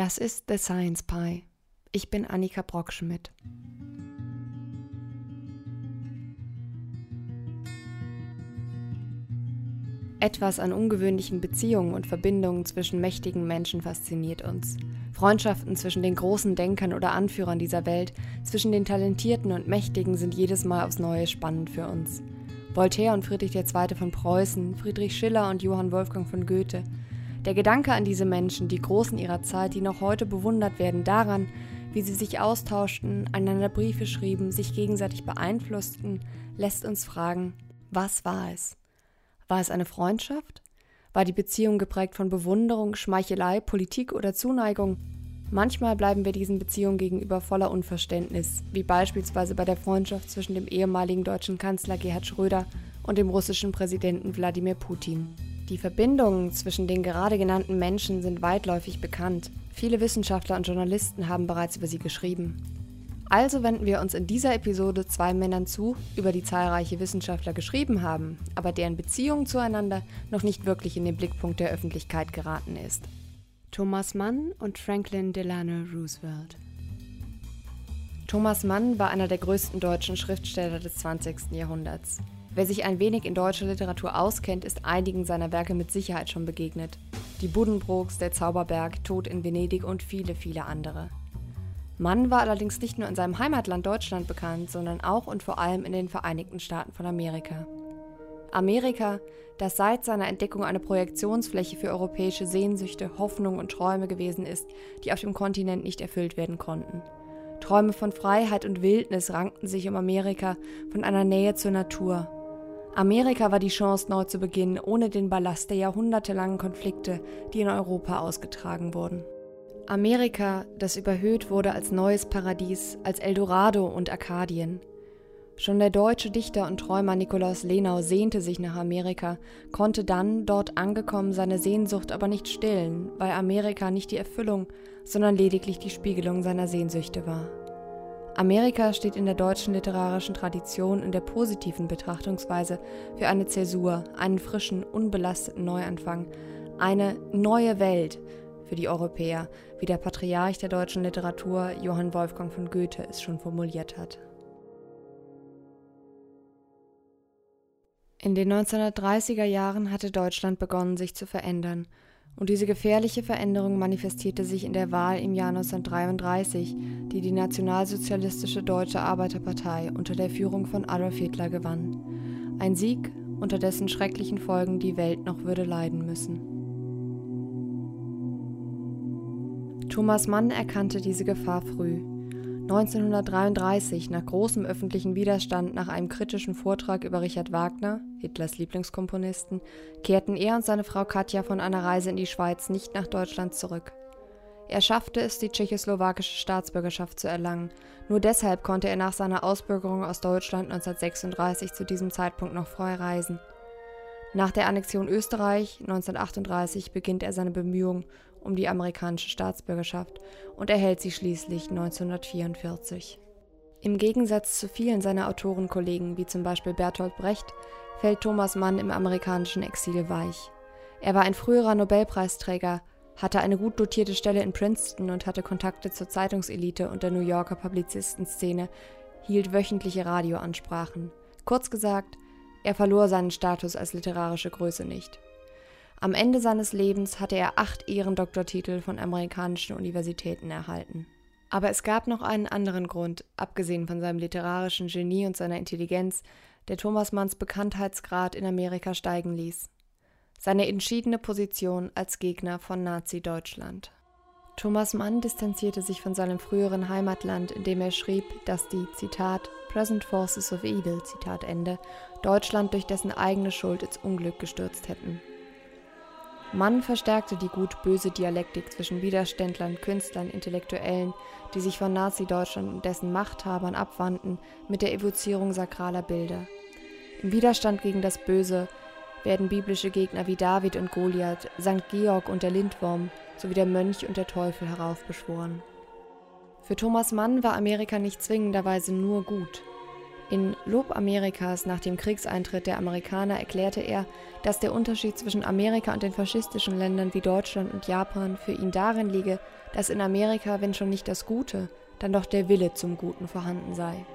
Das ist The Science Pie. Ich bin Annika Brockschmidt. Etwas an ungewöhnlichen Beziehungen und Verbindungen zwischen mächtigen Menschen fasziniert uns. Freundschaften zwischen den großen Denkern oder Anführern dieser Welt, zwischen den Talentierten und Mächtigen sind jedes Mal aufs Neue spannend für uns. Voltaire und Friedrich II. von Preußen, Friedrich Schiller und Johann Wolfgang von Goethe. Der Gedanke an diese Menschen, die Großen ihrer Zeit, die noch heute bewundert werden, daran, wie sie sich austauschten, einander Briefe schrieben, sich gegenseitig beeinflussten, lässt uns fragen, was war es? War es eine Freundschaft? War die Beziehung geprägt von Bewunderung, Schmeichelei, Politik oder Zuneigung? Manchmal bleiben wir diesen Beziehungen gegenüber voller Unverständnis, wie beispielsweise bei der Freundschaft zwischen dem ehemaligen deutschen Kanzler Gerhard Schröder und dem russischen Präsidenten Wladimir Putin. Die Verbindungen zwischen den gerade genannten Menschen sind weitläufig bekannt. Viele Wissenschaftler und Journalisten haben bereits über sie geschrieben. Also wenden wir uns in dieser Episode zwei Männern zu, über die zahlreiche Wissenschaftler geschrieben haben, aber deren Beziehung zueinander noch nicht wirklich in den Blickpunkt der Öffentlichkeit geraten ist. Thomas Mann und Franklin Delano Roosevelt. Thomas Mann war einer der größten deutschen Schriftsteller des 20. Jahrhunderts. Wer sich ein wenig in deutscher Literatur auskennt, ist einigen seiner Werke mit Sicherheit schon begegnet. Die Buddenbrooks, Der Zauberberg, Tod in Venedig und viele, viele andere. Mann war allerdings nicht nur in seinem Heimatland Deutschland bekannt, sondern auch und vor allem in den Vereinigten Staaten von Amerika. Amerika, das seit seiner Entdeckung eine Projektionsfläche für europäische Sehnsüchte, Hoffnungen und Träume gewesen ist, die auf dem Kontinent nicht erfüllt werden konnten. Träume von Freiheit und Wildnis rankten sich um Amerika von einer Nähe zur Natur. Amerika war die Chance, neu zu beginnen, ohne den Ballast der jahrhundertelangen Konflikte, die in Europa ausgetragen wurden. Amerika, das überhöht wurde als neues Paradies, als Eldorado und Arkadien. Schon der deutsche Dichter und Träumer Nikolaus Lenau sehnte sich nach Amerika, konnte dann, dort angekommen, seine Sehnsucht aber nicht stillen, weil Amerika nicht die Erfüllung, sondern lediglich die Spiegelung seiner Sehnsüchte war. Amerika steht in der deutschen literarischen Tradition in der positiven Betrachtungsweise für eine Zäsur, einen frischen, unbelasteten Neuanfang, eine neue Welt, für die Europäer, wie der Patriarch der deutschen Literatur Johann Wolfgang von Goethe es schon formuliert hat. In den 1930er Jahren hatte Deutschland begonnen, sich zu verändern, und diese gefährliche Veränderung manifestierte sich in der Wahl im Jahr 1933, die die Nationalsozialistische Deutsche Arbeiterpartei unter der Führung von Adolf Hitler gewann. Ein Sieg, unter dessen schrecklichen Folgen die Welt noch würde leiden müssen. Thomas Mann erkannte diese Gefahr früh. 1933, nach großem öffentlichen Widerstand nach einem kritischen Vortrag über Richard Wagner, Hitlers Lieblingskomponisten, kehrten er und seine Frau Katja von einer Reise in die Schweiz nicht nach Deutschland zurück. Er schaffte es, die tschechoslowakische Staatsbürgerschaft zu erlangen. Nur deshalb konnte er nach seiner Ausbürgerung aus Deutschland 1936 zu diesem Zeitpunkt noch frei reisen. Nach der Annexion Österreich 1938 beginnt er seine Bemühungen um die amerikanische Staatsbürgerschaft und erhält sie schließlich 1944. Im Gegensatz zu vielen seiner Autorenkollegen, wie zum Beispiel Bertolt Brecht, fällt Thomas Mann im amerikanischen Exil weich. Er war ein früherer Nobelpreisträger, hatte eine gut dotierte Stelle in Princeton und hatte Kontakte zur Zeitungselite und der New Yorker Publizistenszene, hielt wöchentliche Radioansprachen. Kurz gesagt, er verlor seinen Status als literarische Größe nicht. Am Ende seines Lebens hatte er acht Ehrendoktortitel von amerikanischen Universitäten erhalten. Aber es gab noch einen anderen Grund, abgesehen von seinem literarischen Genie und seiner Intelligenz, der Thomas Manns Bekanntheitsgrad in Amerika steigen ließ. Seine entschiedene Position als Gegner von Nazi-Deutschland. Thomas Mann distanzierte sich von seinem früheren Heimatland, indem er schrieb, dass die, Zitat, Present Forces of Evil, Zitat Ende, Deutschland durch dessen eigene Schuld ins Unglück gestürzt hätten. Mann verstärkte die gut-böse Dialektik zwischen Widerständlern, Künstlern, Intellektuellen, die sich von Nazi-Deutschland und dessen Machthabern abwandten, mit der Evozierung sakraler Bilder. Im Widerstand gegen das Böse werden biblische Gegner wie David und Goliath, St. Georg und der Lindwurm sowie der Mönch und der Teufel heraufbeschworen. Für Thomas Mann war Amerika nicht zwingenderweise nur gut. In Lob Amerikas nach dem Kriegseintritt der Amerikaner erklärte er, dass der Unterschied zwischen Amerika und den faschistischen Ländern wie Deutschland und Japan für ihn darin liege, dass in Amerika, wenn schon nicht das Gute, dann doch der Wille zum Guten vorhanden sei.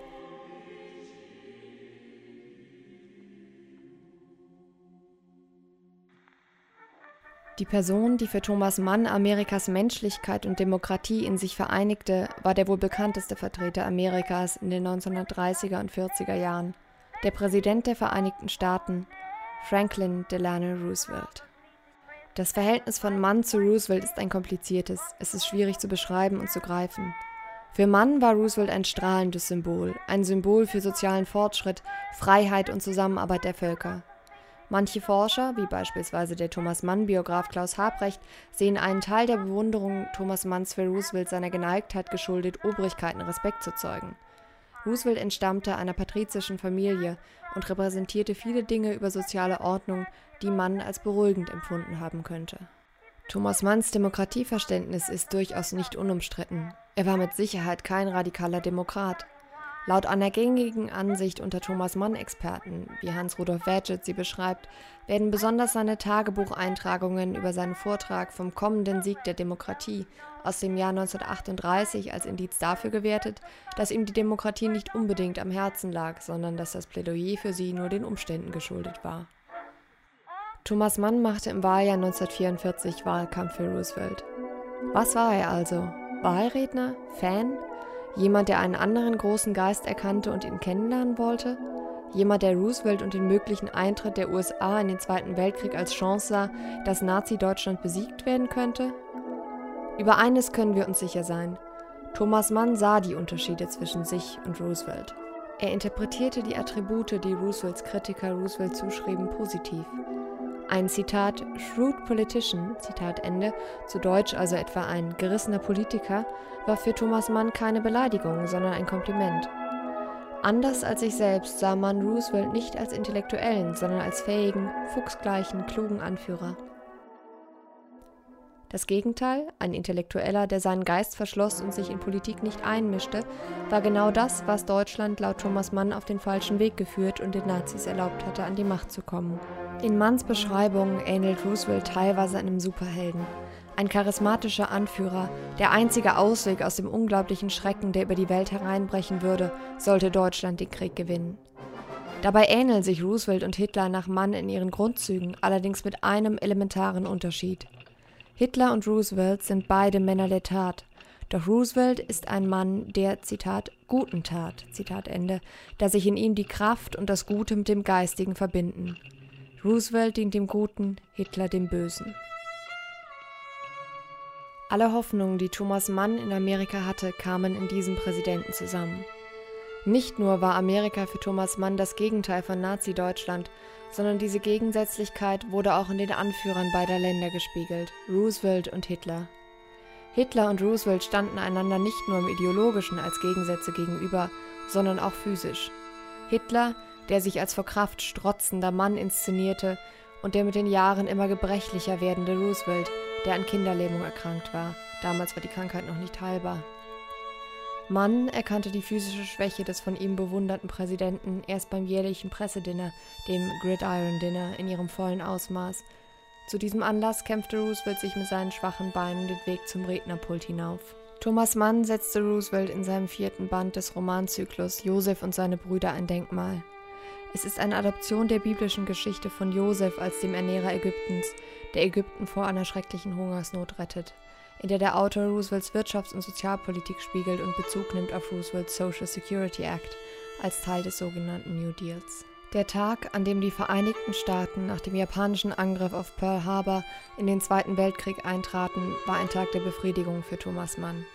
Die Person, die für Thomas Mann Amerikas Menschlichkeit und Demokratie in sich vereinigte, war der wohl bekannteste Vertreter Amerikas in den 1930er und 40er Jahren, der Präsident der Vereinigten Staaten, Franklin Delano Roosevelt. Das Verhältnis von Mann zu Roosevelt ist ein kompliziertes, es ist schwierig zu beschreiben und zu greifen. Für Mann war Roosevelt ein strahlendes Symbol, ein Symbol für sozialen Fortschritt, Freiheit und Zusammenarbeit der Völker. Manche Forscher, wie beispielsweise der Thomas Mann-Biograf Klaus Habrecht, sehen einen Teil der Bewunderung Thomas Manns für Roosevelt seiner Geneigtheit geschuldet, Obrigkeiten Respekt zu zeugen. Roosevelt entstammte einer patrizischen Familie und repräsentierte viele Dinge über soziale Ordnung, die Mann als beruhigend empfunden haben könnte. Thomas Manns Demokratieverständnis ist durchaus nicht unumstritten. Er war mit Sicherheit kein radikaler Demokrat. Laut einer gängigen Ansicht unter Thomas Mann-Experten, wie Hans-Rudolf Wadget sie beschreibt, werden besonders seine Tagebucheintragungen über seinen Vortrag vom kommenden Sieg der Demokratie aus dem Jahr 1938 als Indiz dafür gewertet, dass ihm die Demokratie nicht unbedingt am Herzen lag, sondern dass das Plädoyer für sie nur den Umständen geschuldet war. Thomas Mann machte im Wahljahr 1944 Wahlkampf für Roosevelt. Was war er also? Wahlredner? Fan? Jemand, der einen anderen großen Geist erkannte und ihn kennenlernen wollte? Jemand, der Roosevelt und den möglichen Eintritt der USA in den Zweiten Weltkrieg als Chance sah, dass Nazi-Deutschland besiegt werden könnte? Über eines können wir uns sicher sein. Thomas Mann sah die Unterschiede zwischen sich und Roosevelt. Er interpretierte die Attribute, die Roosevelts Kritiker Roosevelt zuschrieben, positiv. Ein Zitat Shrewd Politician, Zitat Ende, zu Deutsch also etwa ein gerissener Politiker, war für Thomas Mann keine Beleidigung, sondern ein Kompliment. Anders als sich selbst sah Mann Roosevelt nicht als Intellektuellen, sondern als fähigen, fuchsgleichen, klugen Anführer. Das Gegenteil, ein Intellektueller, der seinen Geist verschloss und sich in Politik nicht einmischte, war genau das, was Deutschland laut Thomas Mann auf den falschen Weg geführt und den Nazis erlaubt hatte, an die Macht zu kommen. In Manns Beschreibung ähnelt Roosevelt teilweise einem Superhelden. Ein charismatischer Anführer, der einzige Ausweg aus dem unglaublichen Schrecken, der über die Welt hereinbrechen würde, sollte Deutschland den Krieg gewinnen. Dabei ähneln sich Roosevelt und Hitler nach Mann in ihren Grundzügen, allerdings mit einem elementaren Unterschied. Hitler und Roosevelt sind beide Männer der Tat, doch Roosevelt ist ein Mann der, Zitat, guten Tat, Zitat Ende, da sich in ihm die Kraft und das Gute mit dem Geistigen verbinden. Roosevelt dient dem Guten, Hitler dem Bösen. Alle Hoffnungen, die Thomas Mann in Amerika hatte, kamen in diesem Präsidenten zusammen. Nicht nur war Amerika für Thomas Mann das Gegenteil von Nazi-Deutschland, sondern diese Gegensätzlichkeit wurde auch in den Anführern beider Länder gespiegelt, Roosevelt und Hitler. Hitler und Roosevelt standen einander nicht nur im ideologischen als Gegensätze gegenüber, sondern auch physisch. Hitler der sich als vor Kraft strotzender Mann inszenierte und der mit den Jahren immer gebrechlicher werdende Roosevelt, der an Kinderlähmung erkrankt war. Damals war die Krankheit noch nicht heilbar. Mann erkannte die physische Schwäche des von ihm bewunderten Präsidenten erst beim jährlichen Pressedinner, dem Gridiron Dinner, in ihrem vollen Ausmaß. Zu diesem Anlass kämpfte Roosevelt sich mit seinen schwachen Beinen den Weg zum Rednerpult hinauf. Thomas Mann setzte Roosevelt in seinem vierten Band des Romanzyklus Josef und seine Brüder ein Denkmal. Es ist eine Adaption der biblischen Geschichte von Josef als dem Ernährer Ägyptens, der Ägypten vor einer schrecklichen Hungersnot rettet, in der der Autor Roosevelts Wirtschafts- und Sozialpolitik spiegelt und Bezug nimmt auf Roosevelts Social Security Act als Teil des sogenannten New Deals. Der Tag, an dem die Vereinigten Staaten nach dem japanischen Angriff auf Pearl Harbor in den Zweiten Weltkrieg eintraten, war ein Tag der Befriedigung für Thomas Mann.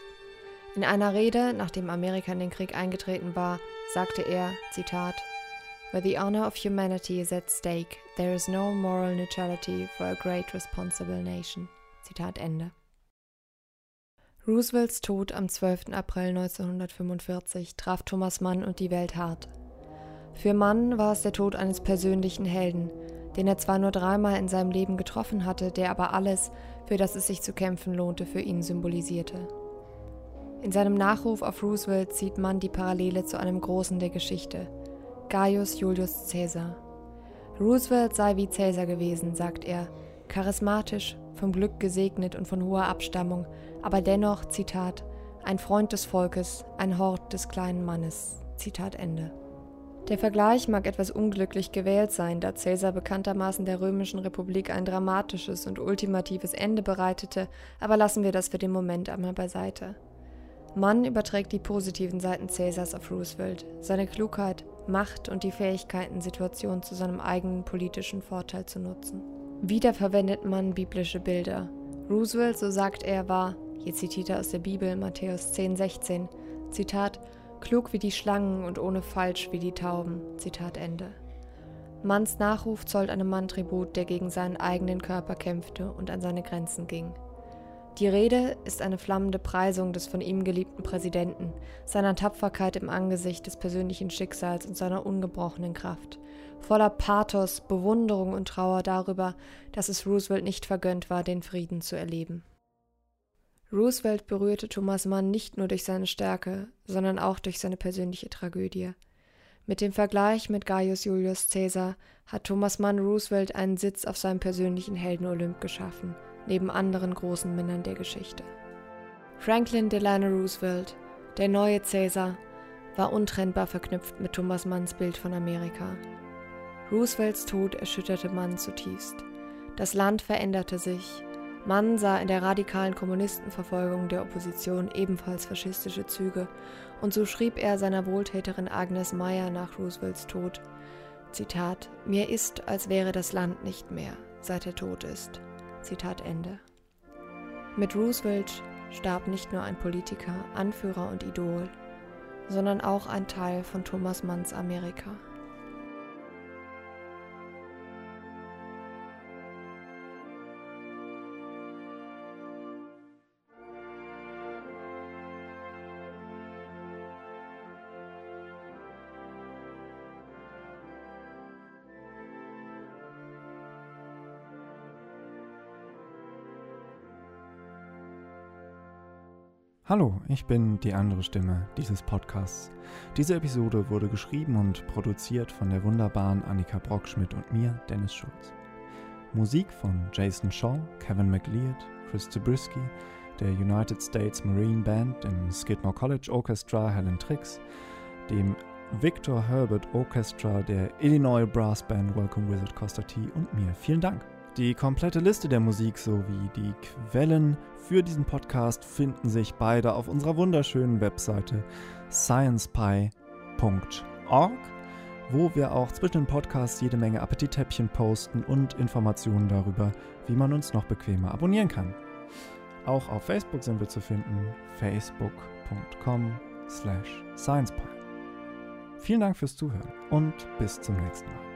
In einer Rede, nachdem Amerika in den Krieg eingetreten war, sagte er, Zitat, Where the honor of humanity is at stake, there is no moral neutrality for a great responsible nation. Zitat Ende. Roosevelts Tod am 12. April 1945 traf Thomas Mann und die Welt hart. Für Mann war es der Tod eines persönlichen Helden, den er zwar nur dreimal in seinem Leben getroffen hatte, der aber alles, für das es sich zu kämpfen lohnte, für ihn symbolisierte. In seinem Nachruf auf Roosevelt sieht Mann die Parallele zu einem Großen der Geschichte – Gaius Julius Caesar. Roosevelt sei wie Caesar gewesen, sagt er, charismatisch, vom Glück gesegnet und von hoher Abstammung, aber dennoch, Zitat, ein Freund des Volkes, ein Hort des kleinen Mannes. Zitat Ende. Der Vergleich mag etwas unglücklich gewählt sein, da Caesar bekanntermaßen der römischen Republik ein dramatisches und ultimatives Ende bereitete, aber lassen wir das für den Moment einmal beiseite. Mann überträgt die positiven Seiten Caesars auf Roosevelt, seine Klugheit, Macht und die Fähigkeiten, Situationen zu seinem eigenen politischen Vorteil zu nutzen. Wieder verwendet Mann biblische Bilder. Roosevelt, so sagt er, war, hier zitiert er aus der Bibel Matthäus 10, 16, Zitat, klug wie die Schlangen und ohne falsch wie die Tauben. Zitat Ende. Manns Nachruf zollt einem Mann Tribut, der gegen seinen eigenen Körper kämpfte und an seine Grenzen ging. Die Rede ist eine flammende Preisung des von ihm geliebten Präsidenten, seiner Tapferkeit im Angesicht des persönlichen Schicksals und seiner ungebrochenen Kraft, voller Pathos, Bewunderung und Trauer darüber, dass es Roosevelt nicht vergönnt war, den Frieden zu erleben. Roosevelt berührte Thomas Mann nicht nur durch seine Stärke, sondern auch durch seine persönliche Tragödie. Mit dem Vergleich mit Gaius Julius Caesar hat Thomas Mann Roosevelt einen Sitz auf seinem persönlichen Heldenolymp geschaffen, neben anderen großen Männern der Geschichte. Franklin Delano Roosevelt, der neue Caesar, war untrennbar verknüpft mit Thomas Manns Bild von Amerika. Roosevelts Tod erschütterte Mann zutiefst. Das Land veränderte sich, Mann sah in der radikalen Kommunistenverfolgung der Opposition ebenfalls faschistische Züge, und so schrieb er seiner Wohltäterin Agnes Meyer nach Roosevelts Tod: Zitat: Mir ist, als wäre das Land nicht mehr, seit er tot ist. Zitat Ende. Mit Roosevelt starb nicht nur ein Politiker, Anführer und Idol, sondern auch ein Teil von Thomas Manns Amerika. Hallo, ich bin die andere Stimme dieses Podcasts. Diese Episode wurde geschrieben und produziert von der wunderbaren Annika Brockschmidt und mir, Dennis Schulz. Musik von Jason Shaw, Kevin McLeod, Chris Zabriskie, der United States Marine Band, dem Skidmore College Orchestra Helen Trix, dem Victor Herbert Orchestra der Illinois Brass Band Welcome Wizard Costa T und mir. Vielen Dank. Die komplette Liste der Musik sowie die Quellen für diesen Podcast finden sich beide auf unserer wunderschönen Webseite sciencepie.org, wo wir auch zwischen den Podcasts jede Menge Appetitäppchen posten und Informationen darüber, wie man uns noch bequemer abonnieren kann. Auch auf Facebook sind wir zu finden, facebook.com slash sciencepie. Vielen Dank fürs Zuhören und bis zum nächsten Mal.